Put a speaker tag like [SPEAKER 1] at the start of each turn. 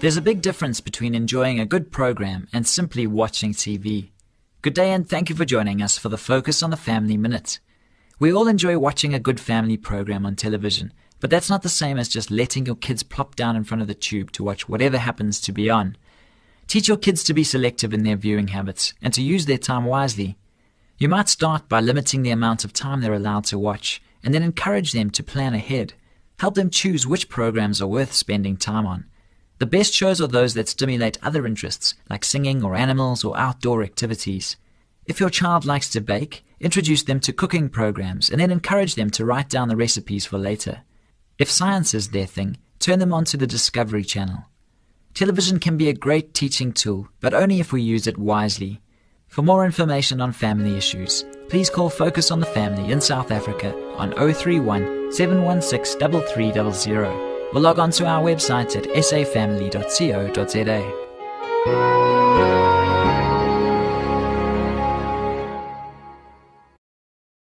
[SPEAKER 1] There's a big difference between enjoying a good program and simply watching TV. Good day and thank you for joining us for the Focus on the Family Minute. We all enjoy watching a good family program on television, but that's not the same as just letting your kids plop down in front of the tube to watch whatever happens to be on. Teach your kids to be selective in their viewing habits and to use their time wisely. You might start by limiting the amount of time they're allowed to watch and then encourage them to plan ahead. Help them choose which programs are worth spending time on. The best shows are those that stimulate other interests, like singing or animals or outdoor activities. If your child likes to bake, introduce them to cooking programs and then encourage them to write down the recipes for later. If science is their thing, turn them on to the Discovery Channel. Television can be a great teaching tool, but only if we use it wisely. For more information on family issues, please call Focus on the Family in South Africa on 031 716 3300 or log on to our website at safamily.co.za.